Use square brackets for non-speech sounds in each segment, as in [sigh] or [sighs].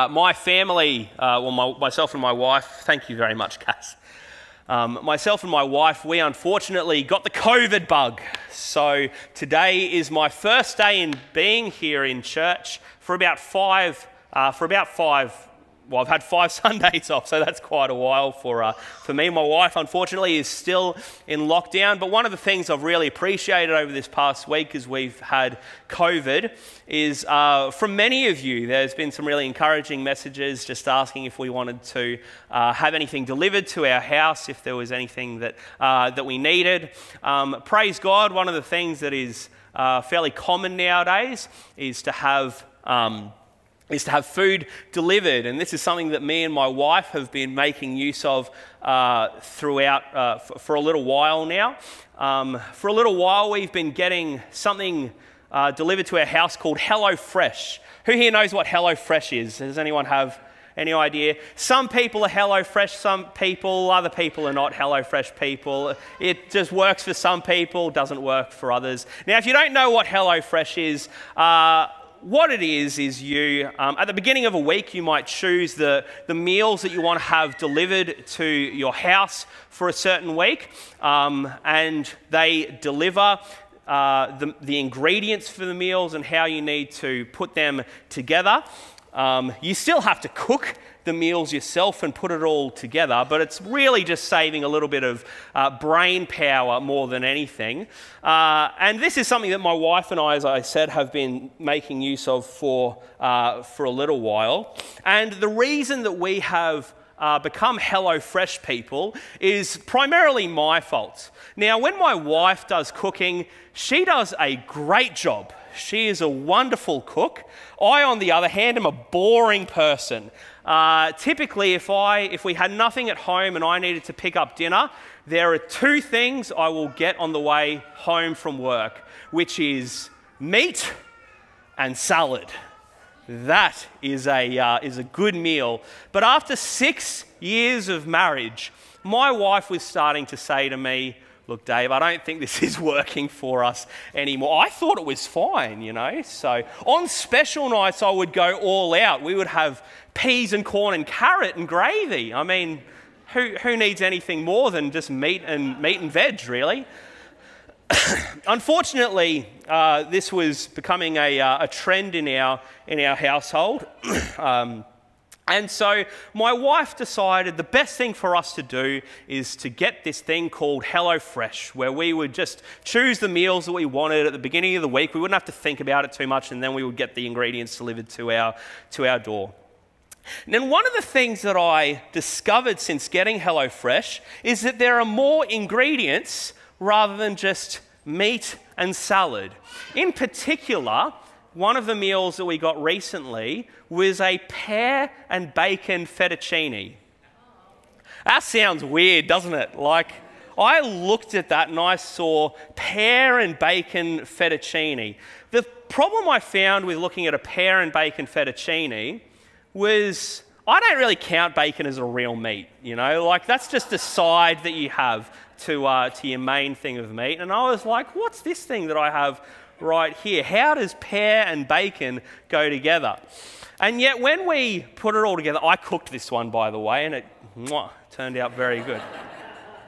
Uh, my family, uh, well, my, myself and my wife, thank you very much, Cass. Um, myself and my wife, we unfortunately got the COVID bug. So today is my first day in being here in church for about five, uh, for about five well, I've had five [laughs] Sundays off, so that's quite a while for, uh, for me. My wife, unfortunately, is still in lockdown. But one of the things I've really appreciated over this past week as we've had COVID is uh, from many of you, there's been some really encouraging messages just asking if we wanted to uh, have anything delivered to our house, if there was anything that, uh, that we needed. Um, praise God, one of the things that is uh, fairly common nowadays is to have. Um, is to have food delivered. And this is something that me and my wife have been making use of uh, throughout uh, f- for a little while now. Um, for a little while, we've been getting something uh, delivered to our house called Hello Fresh. Who here knows what Hello Fresh is? Does anyone have any idea? Some people are Hello Fresh, some people, other people are not Hello Fresh people. It just works for some people, doesn't work for others. Now, if you don't know what Hello Fresh is, uh, what it is, is you, um, at the beginning of a week, you might choose the, the meals that you want to have delivered to your house for a certain week, um, and they deliver. Uh, the, the ingredients for the meals and how you need to put them together. Um, you still have to cook the meals yourself and put it all together, but it's really just saving a little bit of uh, brain power more than anything. Uh, and this is something that my wife and I, as I said, have been making use of for, uh, for a little while. And the reason that we have uh, become HelloFresh people is primarily my fault. Now, when my wife does cooking, she does a great job. She is a wonderful cook. I, on the other hand, am a boring person. Uh, typically, if, I, if we had nothing at home and I needed to pick up dinner, there are two things I will get on the way home from work, which is meat and salad. That is a, uh, is a good meal. But after six years of marriage, my wife was starting to say to me, Look, Dave, I don't think this [laughs] is working for us anymore. I thought it was fine, you know. So on special nights, I would go all out. We would have peas and corn and carrot and gravy. I mean, who, who needs anything more than just meat and meat and veg, really? [coughs] Unfortunately, uh, this was becoming a, uh, a, trend in our, in our household. [coughs] um, and so my wife decided the best thing for us to do is to get this thing called HelloFresh, where we would just choose the meals that we wanted at the beginning of the week. We wouldn't have to think about it too much, and then we would get the ingredients delivered to our, to our door. And then one of the things that I discovered since getting HelloFresh is that there are more ingredients rather than just meat and salad. In particular, one of the meals that we got recently was a pear and bacon fettuccine. That sounds weird, doesn't it? Like, I looked at that and I saw pear and bacon fettuccine. The problem I found with looking at a pear and bacon fettuccine was I don't really count bacon as a real meat, you know, like that's just a side that you have to, uh, to your main thing of meat. And I was like, what's this thing that I have right here. How does pear and bacon go together? And yet, when we put it all together, I cooked this one, by the way, and it mwah, turned out very good.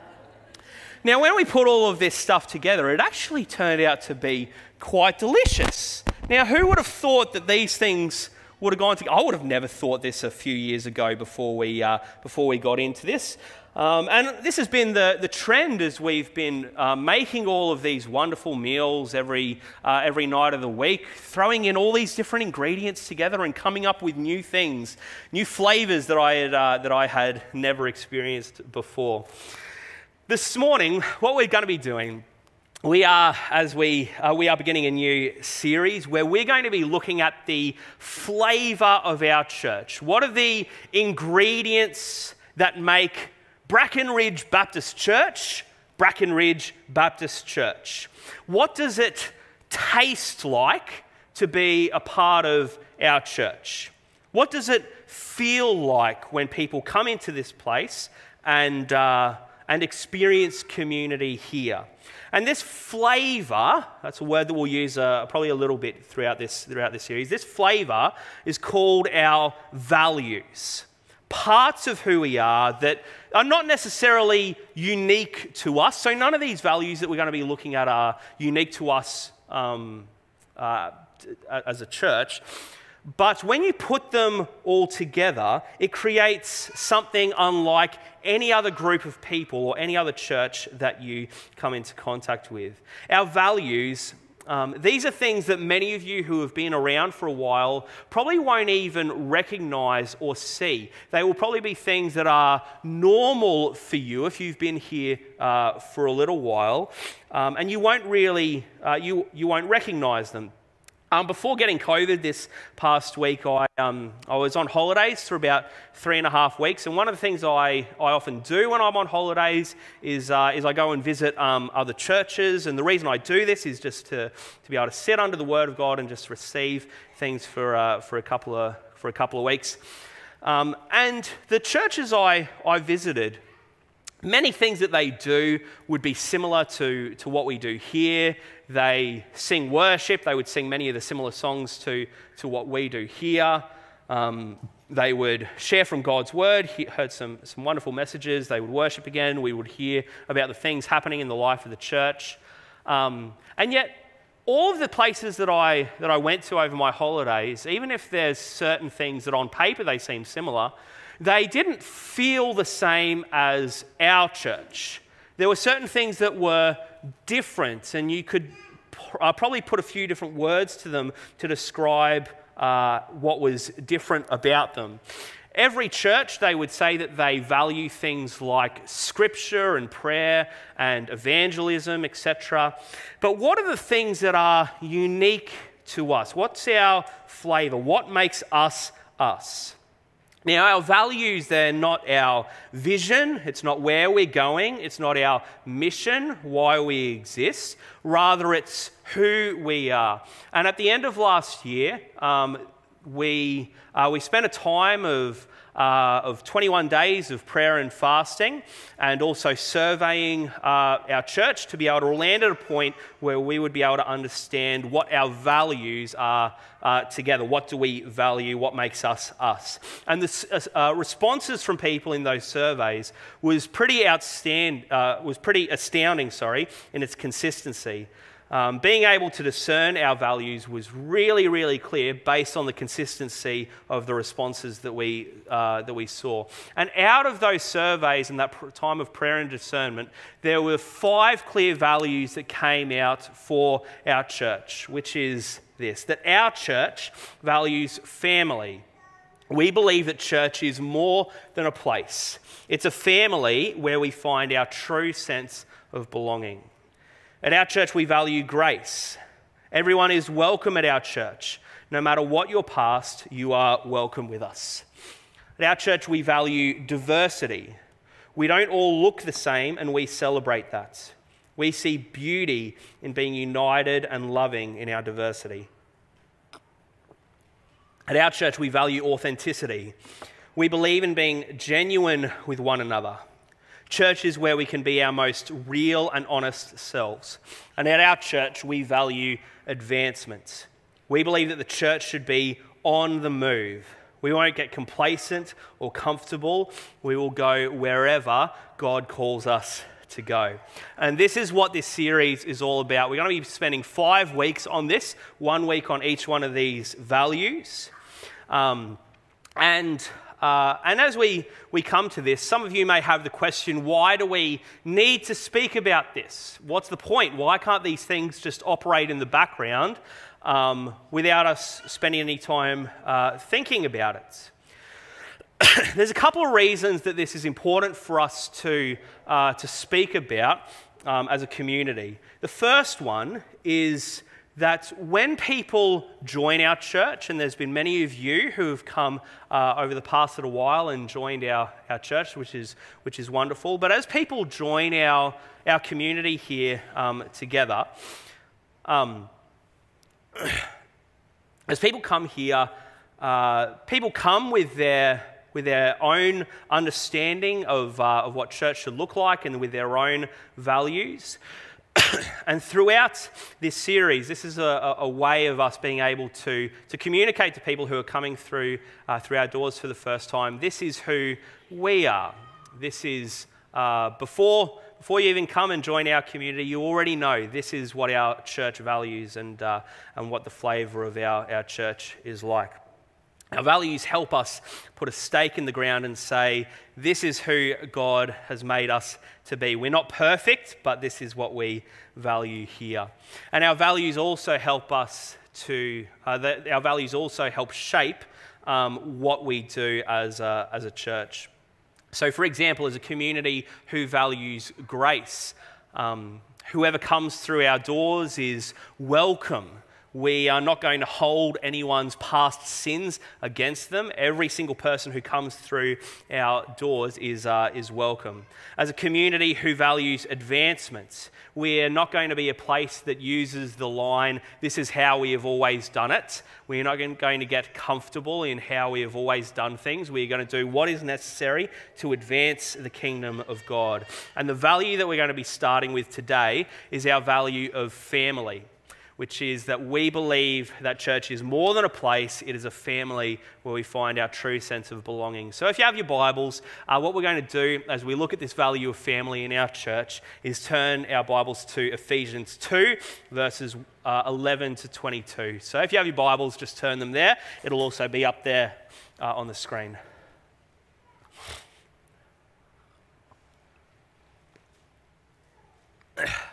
[laughs] now, when we put all of this stuff together, it actually turned out to be quite delicious. Now, who would have thought that these things would have gone together? I would have never thought this a few years ago before we, uh, before we got into this. Um, and this has been the, the trend as we've been uh, making all of these wonderful meals every, uh, every night of the week, throwing in all these different ingredients together and coming up with new things, new flavors that I had, uh, that I had never experienced before. This morning, what we're going to be doing we are, as we, uh, we are beginning a new series where we're going to be looking at the flavor of our church. What are the ingredients that make Bracken Ridge Baptist Church, Bracken Ridge Baptist Church. What does it taste like to be a part of our church? What does it feel like when people come into this place and, uh, and experience community here. And this flavor, that's a word that we'll use uh, probably a little bit throughout this, throughout this series, this flavor is called our values. Parts of who we are that are not necessarily unique to us. So, none of these values that we're going to be looking at are unique to us um, uh, as a church. But when you put them all together, it creates something unlike any other group of people or any other church that you come into contact with. Our values, um, these are things that many of you who have been around for a while probably won't even recognize or see. They will probably be things that are normal for you if you've been here uh, for a little while, um, and you won't really, uh, you, you won't recognize them. Um, before getting COVID this past week, I, um, I was on holidays for about three and a half weeks. And one of the things I, I often do when I'm on holidays is, uh, is I go and visit um, other churches. And the reason I do this is just to, to be able to sit under the Word of God and just receive things for, uh, for, a, couple of, for a couple of weeks. Um, and the churches I, I visited, Many things that they do would be similar to, to what we do here. They sing worship, they would sing many of the similar songs to, to what we do here. Um, they would share from God's word, he heard some, some wonderful messages. They would worship again. We would hear about the things happening in the life of the church. Um, and yet, all of the places that I, that I went to over my holidays, even if there's certain things that on paper they seem similar, they didn't feel the same as our church. There were certain things that were different, and you could uh, probably put a few different words to them to describe uh, what was different about them. Every church, they would say that they value things like scripture and prayer and evangelism, etc. But what are the things that are unique to us? What's our flavor? What makes us us? Now, our values, they're not our vision, it's not where we're going, it's not our mission, why we exist. Rather, it's who we are. And at the end of last year, um, we, uh, we spent a time of uh, of 21 days of prayer and fasting, and also surveying uh, our church to be able to land at a point where we would be able to understand what our values are uh, together. What do we value? What makes us us? And the uh, uh, responses from people in those surveys was pretty outstanding. Uh, was pretty astounding. Sorry, in its consistency. Um, being able to discern our values was really, really clear based on the consistency of the responses that we, uh, that we saw. And out of those surveys and that time of prayer and discernment, there were five clear values that came out for our church, which is this that our church values family. We believe that church is more than a place, it's a family where we find our true sense of belonging. At our church, we value grace. Everyone is welcome at our church. No matter what your past, you are welcome with us. At our church, we value diversity. We don't all look the same, and we celebrate that. We see beauty in being united and loving in our diversity. At our church, we value authenticity. We believe in being genuine with one another. Church is where we can be our most real and honest selves. And at our church, we value advancement. We believe that the church should be on the move. We won't get complacent or comfortable. We will go wherever God calls us to go. And this is what this series is all about. We're going to be spending five weeks on this, one week on each one of these values. Um, and uh, and as we, we come to this, some of you may have the question why do we need to speak about this? What's the point? Why can't these things just operate in the background um, without us spending any time uh, thinking about it? [coughs] There's a couple of reasons that this is important for us to, uh, to speak about um, as a community. The first one is that when people join our church, and there's been many of you who have come uh, over the past little while and joined our, our church, which is, which is wonderful, but as people join our, our community here um, together, um, [clears throat] as people come here, uh, people come with their, with their own understanding of, uh, of what church should look like and with their own values. [coughs] and throughout this series, this is a, a, way of us being able to, to communicate to people who are coming through, uh, through our doors for the first time. This is who we are. This is uh, before, before you even come and join our community, you already know this is what our church values and, uh, and what the flavour of our, our church is like. Our values help us put a stake in the ground and say, this is who God has made us to be. We're not perfect, but this is what we value here. And our values also help us to, uh, the, our values also help shape um, what we do as a, as a church. So, for example, as a community who values grace, um, whoever comes through our doors is welcome we are not going to hold anyone's past sins against them. Every single person who comes through our doors is, uh, is welcome. As a community who values advancements, we're not going to be a place that uses the line, this is how we have always done it. We're not going to get comfortable in how we have always done things. We're going to do what is necessary to advance the kingdom of God. And the value that we're going to be starting with today is our value of family which is that we believe that church is more than a place, it is a family where we find our true sense of belonging. So, if you have your Bibles, uh, what we're going to do as we look at this value of family in our church is turn our Bibles to Ephesians 2, verses uh, 11 to 22. So, if you have your Bibles, just turn them there. It'll also be up there uh, on the screen. [clears throat]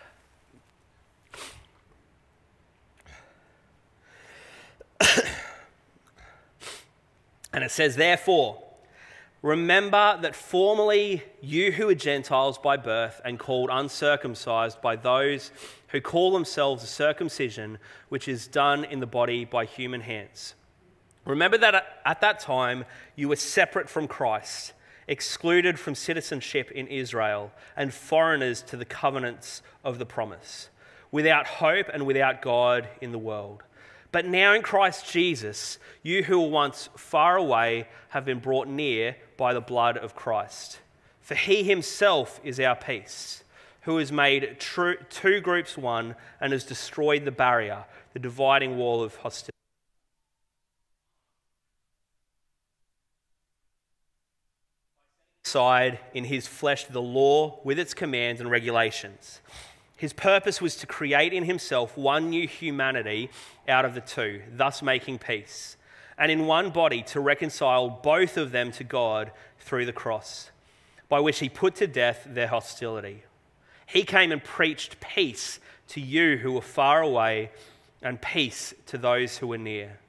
and it says, Therefore, remember that formerly you who were Gentiles by birth and called uncircumcised by those who call themselves circumcision, which is done in the body by human hands. Remember that at that time you were separate from Christ, excluded from citizenship in Israel, and foreigners to the covenants of the promise, without hope and without God in the world. But now in Christ Jesus, you who were once far away have been brought near by the blood of Christ. For he himself is our peace, who has made two groups one and has destroyed the barrier, the dividing wall of hostility. Side in his flesh the law with its commands and regulations his purpose was to create in himself one new humanity out of the two, thus making peace, and in one body to reconcile both of them to God through the cross, by which he put to death their hostility. He came and preached peace to you who were far away and peace to those who were near.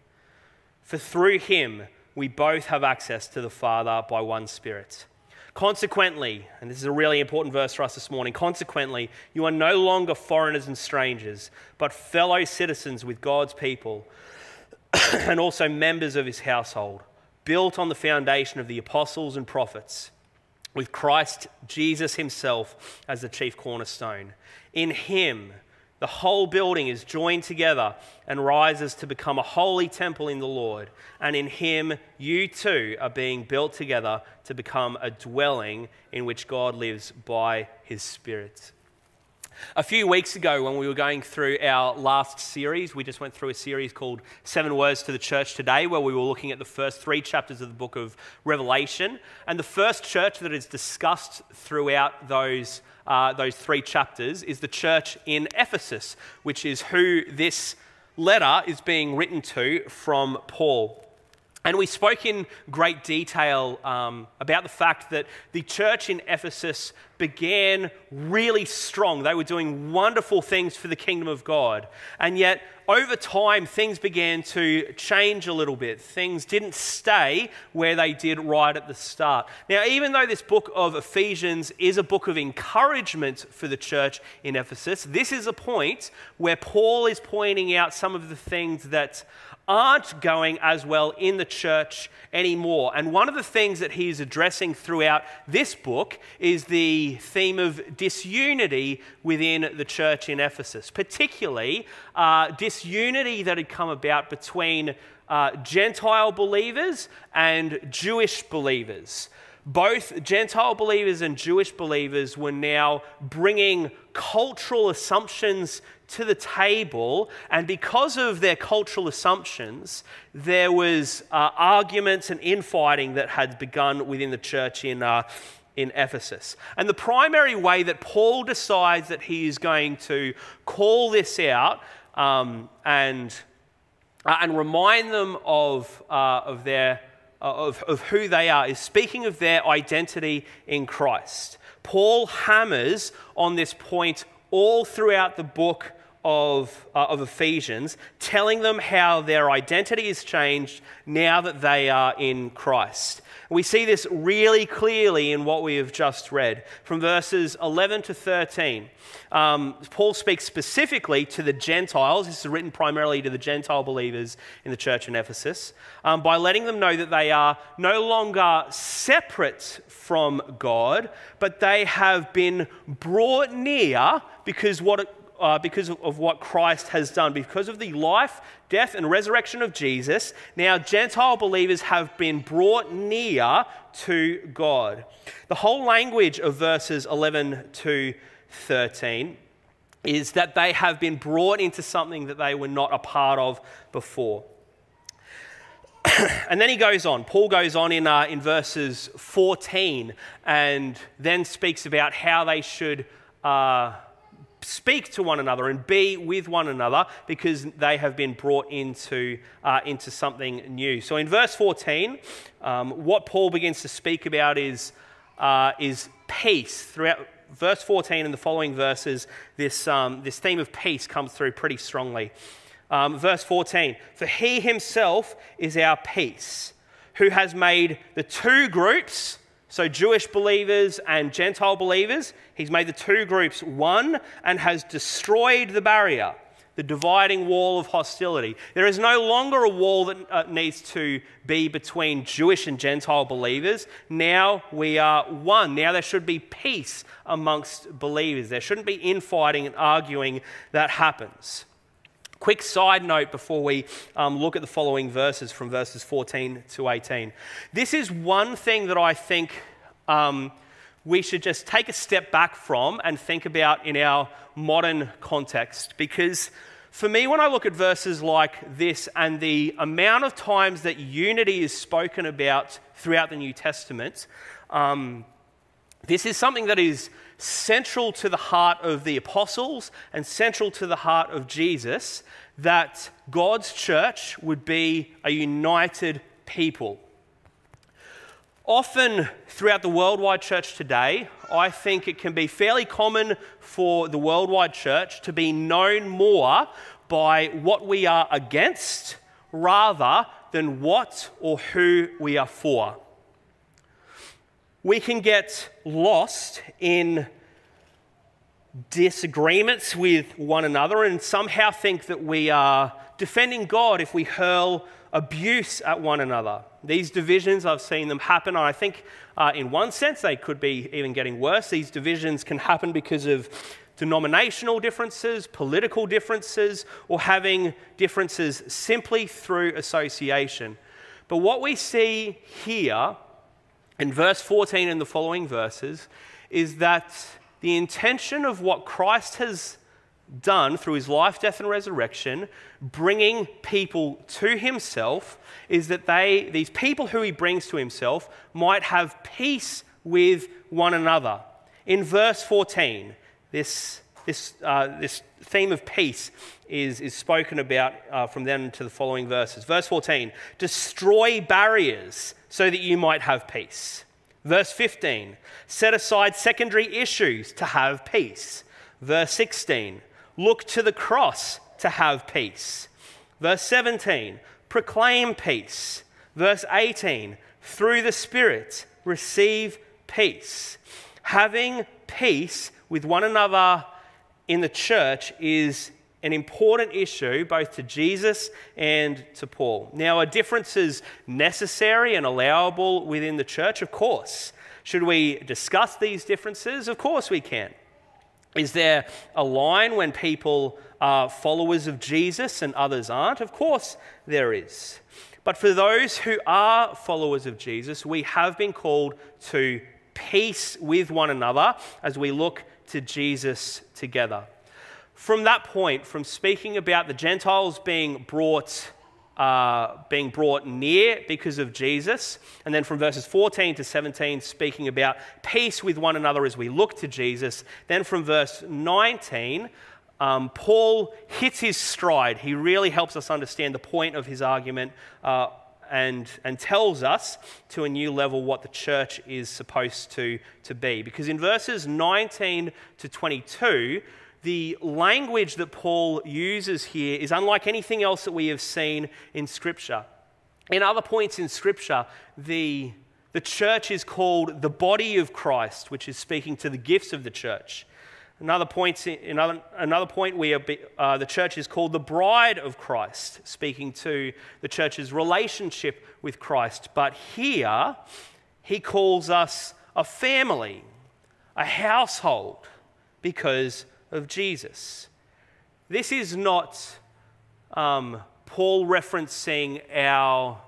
For through him we both have access to the Father by one Spirit. Consequently, and this is a really important verse for us this morning, consequently, you are no longer foreigners and strangers, but fellow citizens with God's people [clears throat] and also members of his household, built on the foundation of the apostles and prophets, with Christ Jesus himself as the chief cornerstone. In him, the whole building is joined together and rises to become a holy temple in the Lord. And in Him, you too are being built together to become a dwelling in which God lives by His Spirit. A few weeks ago, when we were going through our last series, we just went through a series called Seven Words to the Church Today, where we were looking at the first three chapters of the book of Revelation. And the first church that is discussed throughout those uh, those three chapters is the church in Ephesus, which is who this letter is being written to from Paul. And we spoke in great detail um, about the fact that the church in Ephesus began really strong. They were doing wonderful things for the kingdom of God. And yet, over time, things began to change a little bit. Things didn't stay where they did right at the start. Now, even though this book of Ephesians is a book of encouragement for the church in Ephesus, this is a point where Paul is pointing out some of the things that aren't going as well in the church anymore. And one of the things that he's addressing throughout this book is the theme of disunity within the church in Ephesus, particularly uh, disunity that had come about between uh, Gentile believers and Jewish believers. Both Gentile believers and Jewish believers were now bringing cultural assumptions to the table, and because of their cultural assumptions, there was uh, arguments and infighting that had begun within the church in, uh, in Ephesus. And the primary way that Paul decides that he is going to call this out um, and, uh, and remind them of, uh, of, their, of, of who they are is speaking of their identity in Christ. Paul hammers on this point all throughout the book of, uh, of Ephesians, telling them how their identity is changed now that they are in Christ. We see this really clearly in what we have just read from verses 11 to 13. Um, Paul speaks specifically to the Gentiles. This is written primarily to the Gentile believers in the church in Ephesus um, by letting them know that they are no longer separate from God, but they have been brought near because what uh, because of what Christ has done, because of the life, death, and resurrection of Jesus, now Gentile believers have been brought near to God. The whole language of verses 11 to 13 is that they have been brought into something that they were not a part of before. [clears throat] and then he goes on. Paul goes on in, uh, in verses 14 and then speaks about how they should. Uh, speak to one another and be with one another because they have been brought into, uh, into something new. So in verse 14, um, what Paul begins to speak about is, uh, is peace. Throughout verse 14 and the following verses, this, um, this theme of peace comes through pretty strongly. Um, verse 14 For he himself is our peace, who has made the two groups so, Jewish believers and Gentile believers, he's made the two groups one and has destroyed the barrier, the dividing wall of hostility. There is no longer a wall that uh, needs to be between Jewish and Gentile believers. Now we are one. Now there should be peace amongst believers. There shouldn't be infighting and arguing that happens. Quick side note before we um, look at the following verses from verses 14 to 18. This is one thing that I think um, we should just take a step back from and think about in our modern context. Because for me, when I look at verses like this and the amount of times that unity is spoken about throughout the New Testament, um, this is something that is central to the heart of the apostles and central to the heart of Jesus that God's church would be a united people. Often throughout the worldwide church today, I think it can be fairly common for the worldwide church to be known more by what we are against rather than what or who we are for we can get lost in disagreements with one another and somehow think that we are defending God if we hurl abuse at one another. These divisions, I've seen them happen, and I think uh, in one sense they could be even getting worse. These divisions can happen because of denominational differences, political differences, or having differences simply through association. But what we see here in verse 14 and the following verses is that the intention of what Christ has done through his life, death, and resurrection, bringing people to himself, is that they, these people who he brings to himself, might have peace with one another. In verse 14, this, this, uh, this theme of peace is, is spoken about uh, from then to the following verses. Verse 14 destroy barriers so that you might have peace. Verse 15 set aside secondary issues to have peace. Verse 16 look to the cross to have peace. Verse 17 proclaim peace. Verse 18 through the Spirit receive peace. Having peace with one another in the church is an important issue both to Jesus and to Paul. Now, are differences necessary and allowable within the church? Of course. Should we discuss these differences? Of course we can. Is there a line when people are followers of Jesus and others aren't? Of course, there is. But for those who are followers of Jesus, we have been called to peace with one another as we look to Jesus together. From that point, from speaking about the Gentiles being brought uh, being brought near because of Jesus. And then from verses 14 to 17, speaking about peace with one another as we look to Jesus. Then from verse 19, um, Paul hits his stride. He really helps us understand the point of his argument uh, and, and tells us to a new level what the church is supposed to, to be. Because in verses 19 to 22, the language that Paul uses here is unlike anything else that we have seen in Scripture. In other points in Scripture, the, the church is called the body of Christ, which is speaking to the gifts of the church. Another point, another, another point where uh, the church is called the bride of Christ, speaking to the church's relationship with Christ. But here, he calls us a family, a household, because of Jesus. This is not um, Paul referencing our,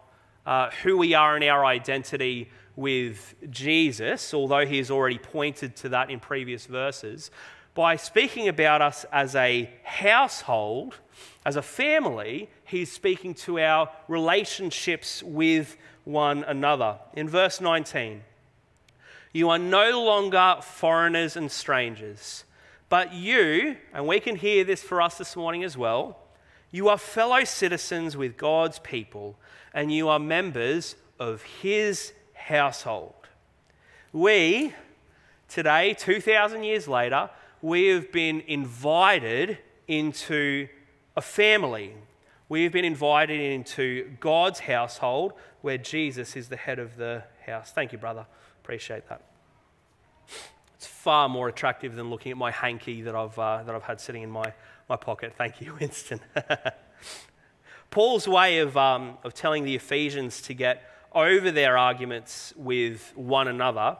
uh, who we are and our identity with Jesus, although he has already pointed to that in previous verses. By speaking about us as a household, as a family, he's speaking to our relationships with one another. In verse 19, you are no longer foreigners and strangers but you, and we can hear this for us this morning as well, you are fellow citizens with God's people and you are members of his household. We, today, 2,000 years later, we have been invited into a family. We have been invited into God's household where Jesus is the head of the house. Thank you, brother. Appreciate that. It's far more attractive than looking at my hanky that I've, uh, that I've had sitting in my, my pocket. Thank you, [laughs] Winston. Paul's way of, um, of telling the Ephesians to get over their arguments with one another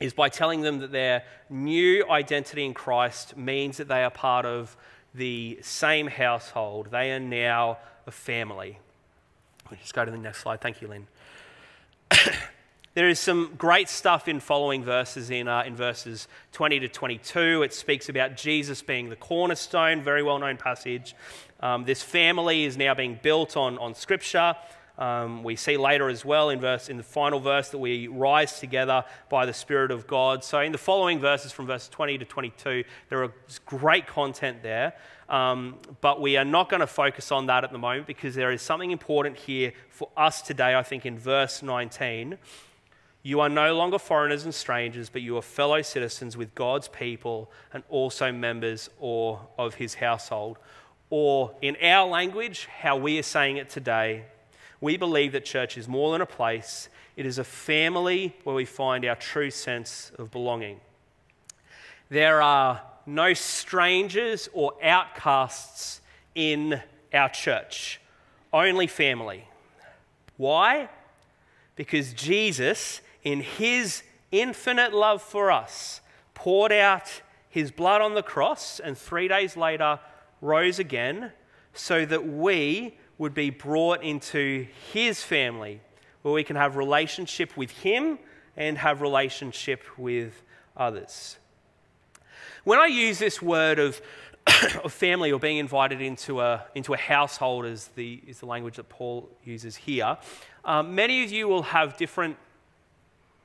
is by telling them that their new identity in Christ means that they are part of the same household. They are now a family. We'll go to the next slide. Thank you, Lynn. [coughs] There is some great stuff in following verses in, uh, in verses 20 to 22. It speaks about Jesus being the cornerstone, very well known passage. Um, this family is now being built on, on Scripture. Um, we see later as well in, verse, in the final verse that we rise together by the Spirit of God. So, in the following verses from verse 20 to 22, there is great content there. Um, but we are not going to focus on that at the moment because there is something important here for us today, I think, in verse 19 you are no longer foreigners and strangers, but you are fellow citizens with God's people and also members or of his household. Or, in our language, how we are saying it today, we believe that church is more than a place, it is a family where we find our true sense of belonging. There are no strangers or outcasts in our church, only family. Why? Because Jesus in his infinite love for us, poured out his blood on the cross and three days later rose again so that we would be brought into his family where we can have relationship with him and have relationship with others. When I use this word of, [coughs] of family or being invited into a, into a household, as the, is the language that Paul uses here, um, many of you will have different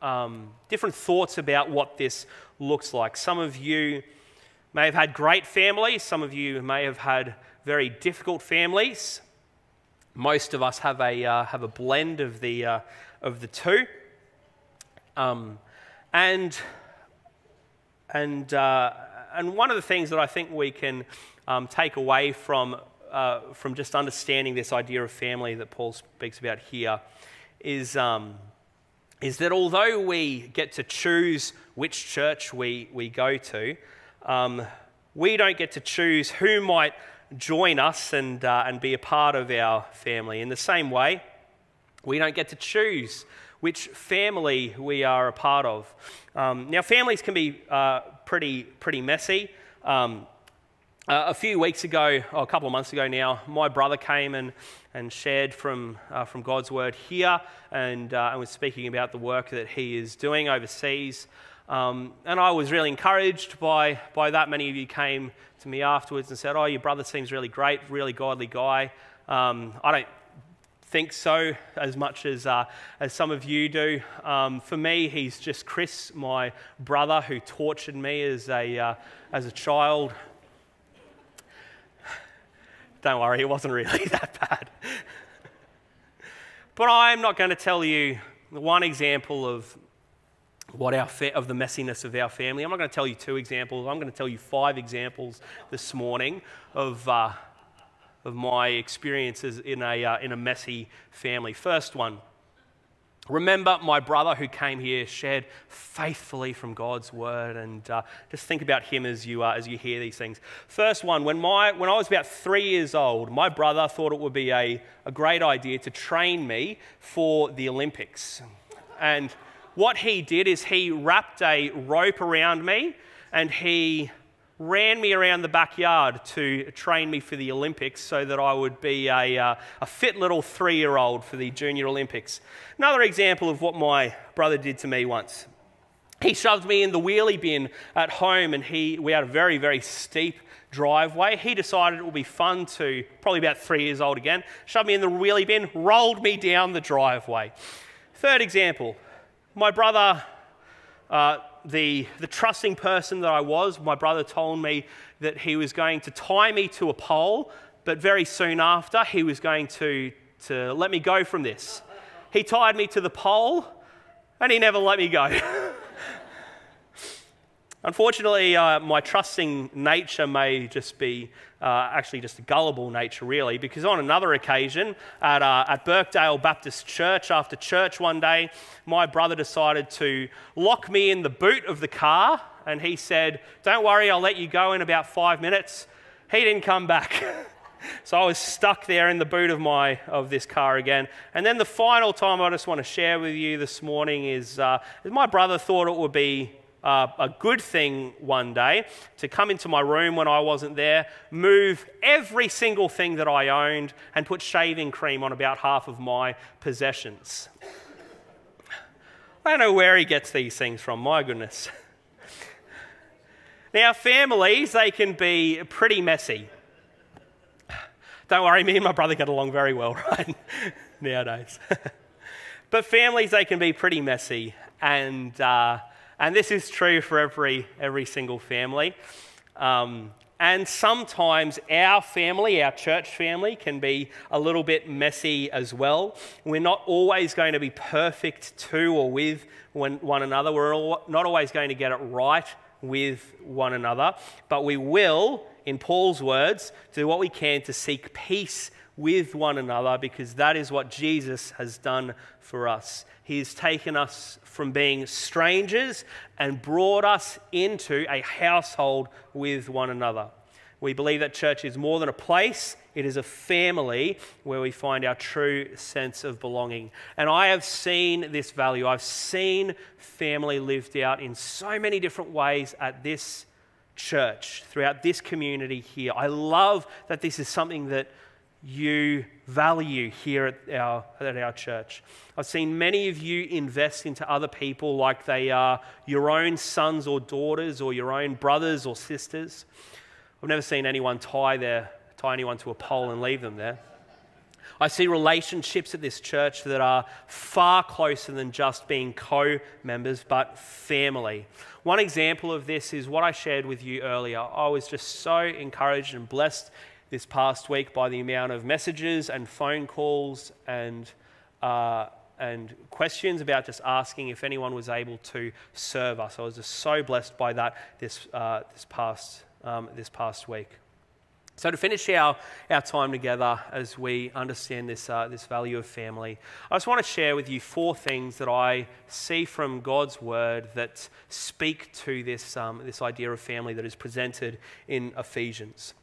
um, different thoughts about what this looks like. Some of you may have had great families, some of you may have had very difficult families. Most of us have a, uh, have a blend of the, uh, of the two. Um, and, and, uh, and one of the things that I think we can um, take away from, uh, from just understanding this idea of family that Paul speaks about here is um, is that although we get to choose which church we, we go to, um, we don't get to choose who might join us and, uh, and be a part of our family. In the same way, we don't get to choose which family we are a part of. Um, now, families can be uh, pretty, pretty messy. Um, uh, a few weeks ago, or a couple of months ago now, my brother came and, and shared from, uh, from God's word here and, uh, and was speaking about the work that he is doing overseas. Um, and I was really encouraged by, by that. Many of you came to me afterwards and said, Oh, your brother seems really great, really godly guy. Um, I don't think so as much as, uh, as some of you do. Um, for me, he's just Chris, my brother, who tortured me as a, uh, as a child. [sighs] Don't worry, it wasn't really [laughs] that bad. but I'm not going to tell you one example of what our fa- of the messiness of our family. I'm not going to tell you two examples. I'm going to tell you five examples this morning of uh, of my experiences in a, uh, in a messy family. First one, remember my brother who came here shared faithfully from God's word, and uh, just think about him as you, uh, as you hear these things. First one, when, my, when I was about three years old, my brother thought it would be a, a great idea to train me for the Olympics. And what he did is he wrapped a rope around me and he ran me around the backyard to train me for the Olympics so that I would be a, uh, a fit little three year old for the Junior Olympics. Another example of what my brother did to me once. He shoved me in the wheelie bin at home, and he, we had a very, very steep driveway. He decided it would be fun to, probably about three years old again, shoved me in the wheelie bin, rolled me down the driveway. Third example, my brother uh, the, the trusting person that I was, my brother told me that he was going to tie me to a pole, but very soon after, he was going to, to let me go from this. He tied me to the pole, and he never let me go. [laughs] Unfortunately, uh, my trusting nature may just be uh, actually just a gullible nature, really, because on another occasion at, uh, at Birkdale Baptist Church, after church one day, my brother decided to lock me in the boot of the car, and he said, Don't worry, I'll let you go in about five minutes. He didn't come back. [laughs] so I was stuck there in the boot of, my, of this car again. And then the final time I just want to share with you this morning is, uh, is my brother thought it would be uh, a good thing one day to come into my room when I wasn't there, move every single thing that I owned, and put shaving cream on about half of my possessions. I don't know where he gets these things from, my goodness. Now, families, they can be pretty messy. Don't worry, me and my brother get along very well, [laughs] right? Nowadays. [laughs] but families, they can be pretty messy. And uh, and this is true for every, every single family. Um, and sometimes our family, our church family, can be a little bit messy as well. We're not always going to be perfect to or with one, another. We're all, not always going to get it right with one another. But we will, in Paul's words, do what we can to seek peace with one another because that is what Jesus has done for us. He has taken us from being strangers and brought us into a household with one another. We believe that church is more than a place, it is a family where we find our true sense of belonging. And I have seen this value. I've seen family lived out in so many different ways at this church, throughout this community here. I love that this is something that you value here at our, at our church. I've seen many of you invest into other people like they are your own sons or daughters or your own brothers or sisters. I've never seen anyone tie, their, tie anyone to a pole and leave them there. I see relationships at this church that are far closer than just being co members, but family. One example of this is what I shared with you earlier. I was just so encouraged and blessed this past week by the amount of messages and phone calls and, uh, and questions about just asking if anyone was able to serve us. I was just so blessed by that this, uh, this, past, um, this past week. So, to finish our, our time together as we understand this, uh, this value of family, I just want to share with you four things that I see from God's word that speak to this, um, this idea of family that is presented in Ephesians.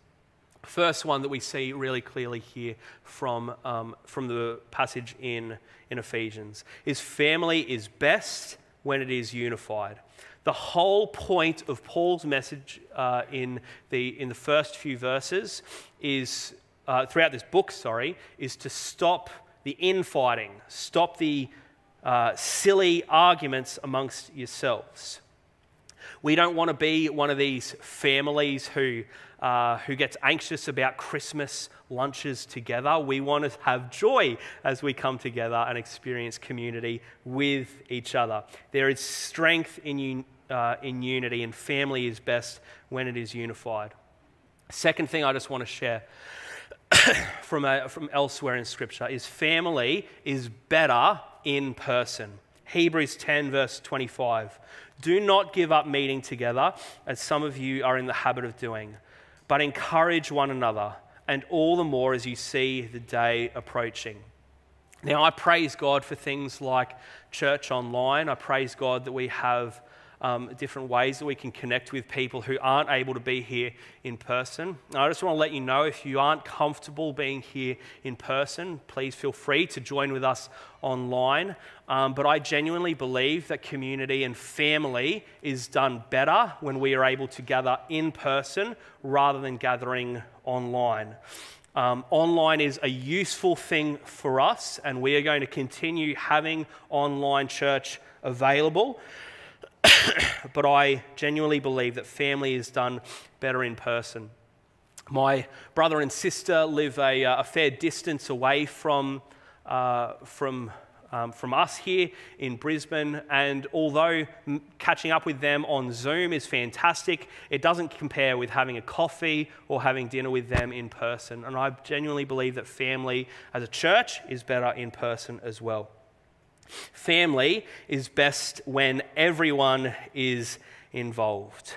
First one that we see really clearly here from, um, from the passage in, in Ephesians is family is best when it is unified. The whole point of Paul's message uh, in, the, in the first few verses is, uh, throughout this book, sorry, is to stop the infighting, stop the uh, silly arguments amongst yourselves. We don't want to be one of these families who, uh, who gets anxious about Christmas lunches together. We want to have joy as we come together and experience community with each other. There is strength in, un- uh, in unity, and family is best when it is unified. Second thing I just want to share [coughs] from, a, from elsewhere in Scripture is family is better in person. Hebrews 10, verse 25. Do not give up meeting together, as some of you are in the habit of doing, but encourage one another, and all the more as you see the day approaching. Now, I praise God for things like church online. I praise God that we have um, different ways that we can connect with people who aren't able to be here in person. I just want to let you know if you aren't comfortable being here in person, please feel free to join with us online. Um, but I genuinely believe that community and family is done better when we are able to gather in person rather than gathering online. Um, online is a useful thing for us, and we are going to continue having online church available. [coughs] but I genuinely believe that family is done better in person. My brother and sister live a, uh, a fair distance away from, uh, from, um, from us here in Brisbane, and although catching up with them on Zoom is fantastic, it doesn't compare with having a coffee or having dinner with them in person. And I genuinely believe that family as a church is better in person as well. Family is best when everyone is involved.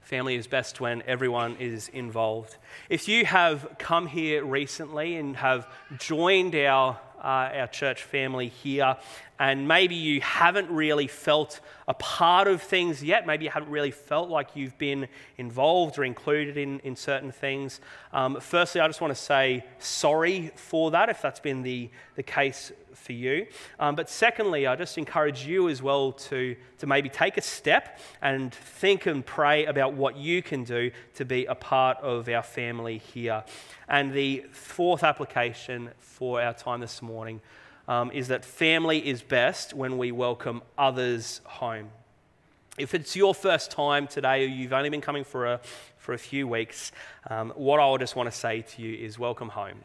Family is best when everyone is involved. If you have come here recently and have joined our, uh, our church family here, and maybe you haven't really felt a part of things yet, maybe you haven't really felt like you've been involved or included in, in certain things, um, firstly, I just want to say sorry for that if that's been the, the case for you. Um, but secondly, I just encourage you as well to, to maybe take a step and think and pray about what you can do to be a part of our family here. And the fourth application for our time this morning um, is that family is best when we welcome others home. If it's your first time today or you've only been coming for a, for a few weeks, um, what I just want to say to you is welcome home.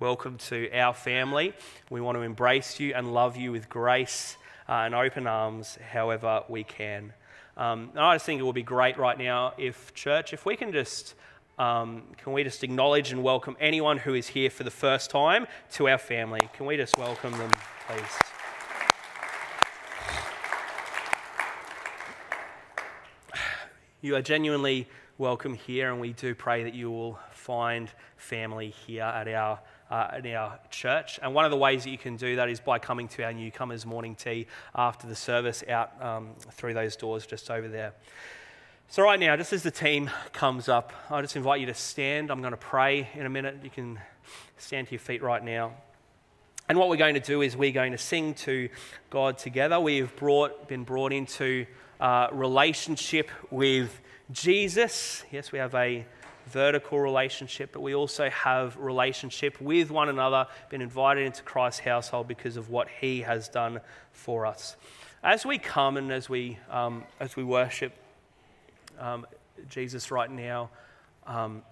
Welcome to our family. We want to embrace you and love you with grace uh, and open arms however we can. Um, I just think it would be great right now if, church, if we can just. Um, can we just acknowledge and welcome anyone who is here for the first time to our family? Can we just welcome them, please? You are genuinely welcome here, and we do pray that you will find family here at our uh, our church. And one of the ways that you can do that is by coming to our newcomers morning tea after the service out um, through those doors just over there. So, right now, just as the team comes up, I just invite you to stand. I'm going to pray in a minute. You can stand to your feet right now. And what we're going to do is we're going to sing to God together. We have brought, been brought into uh, relationship with Jesus. Yes, we have a vertical relationship, but we also have relationship with one another, been invited into Christ's household because of what He has done for us. As we come and as we, um, as we worship um, Jesus right now, um,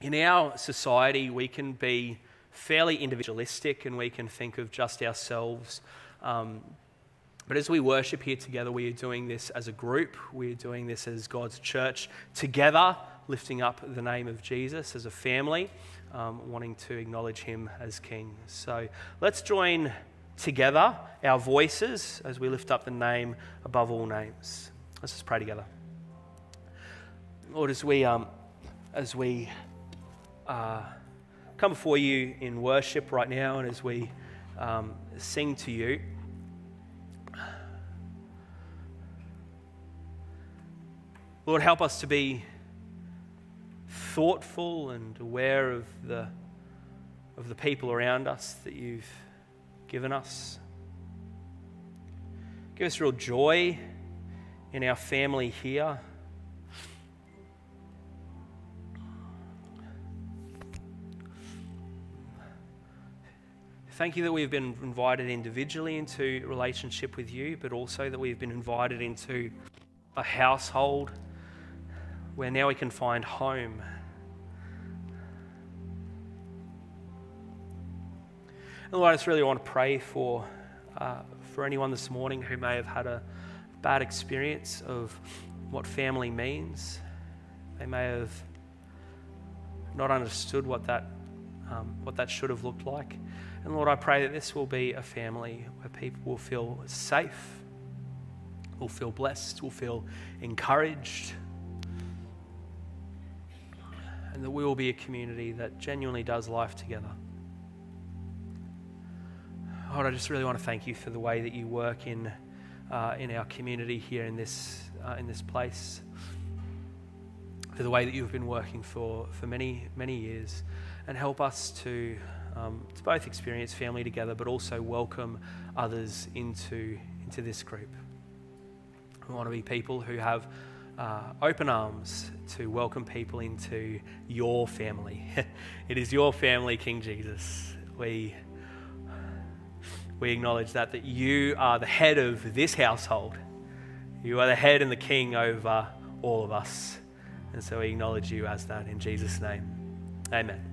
in our society, we can be fairly individualistic and we can think of just ourselves. Um, but as we worship here together, we are doing this as a group, we are doing this as God's church together lifting up the name of Jesus as a family, um, wanting to acknowledge him as King. So let's join together our voices as we lift up the name above all names. Let's just pray together. Lord, as we, um, as we uh, come before you in worship right now and as we um, sing to you, Lord, help us to be thoughtful and aware of the, of the people around us that you've given us. Give us real joy in our family here. Thank you that we've been invited individually into relationship with you, but also that we've been invited into a household where now we can find home. And Lord, I just really want to pray for, uh, for anyone this morning who may have had a bad experience of what family means. They may have not understood what that, um, what that should have looked like. And Lord, I pray that this will be a family where people will feel safe, will feel blessed, will feel encouraged, and that we will be a community that genuinely does life together. Lord, I just really want to thank you for the way that you work in, uh, in our community here in this, uh, in this place, for the way that you've been working for, for many, many years, and help us to um, to both experience family together, but also welcome others into, into this group. We want to be people who have uh, open arms to welcome people into your family. [laughs] it is your family, King Jesus. We, we acknowledge that, that you are the head of this household. You are the head and the king over all of us. And so we acknowledge you as that in Jesus' name. Amen.